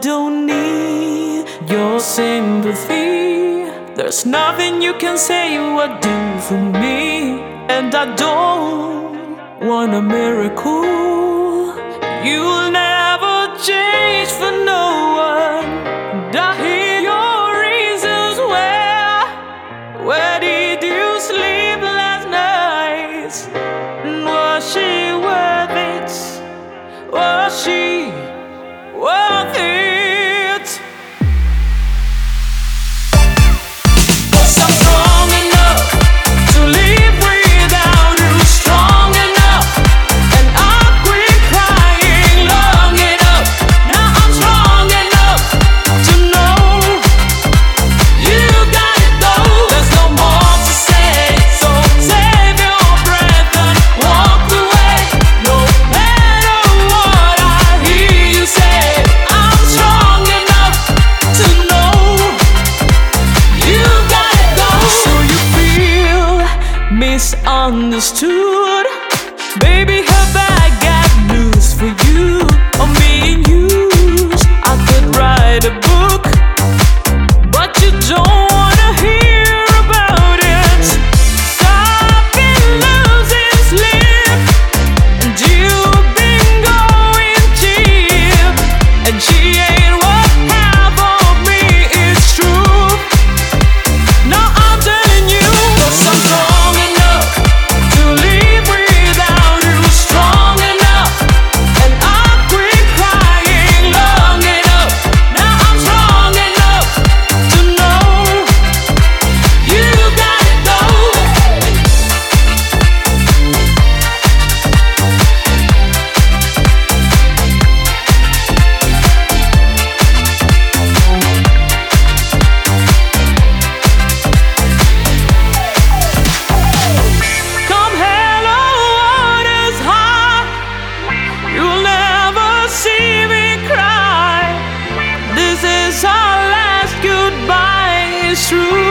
don't need your sympathy. There's nothing you can say or do for me, and I don't want a miracle. You'll never change for no one. And I hear your reasons. Where, where did you sleep last night? And was she worth it? Was she worth misunderstood, true.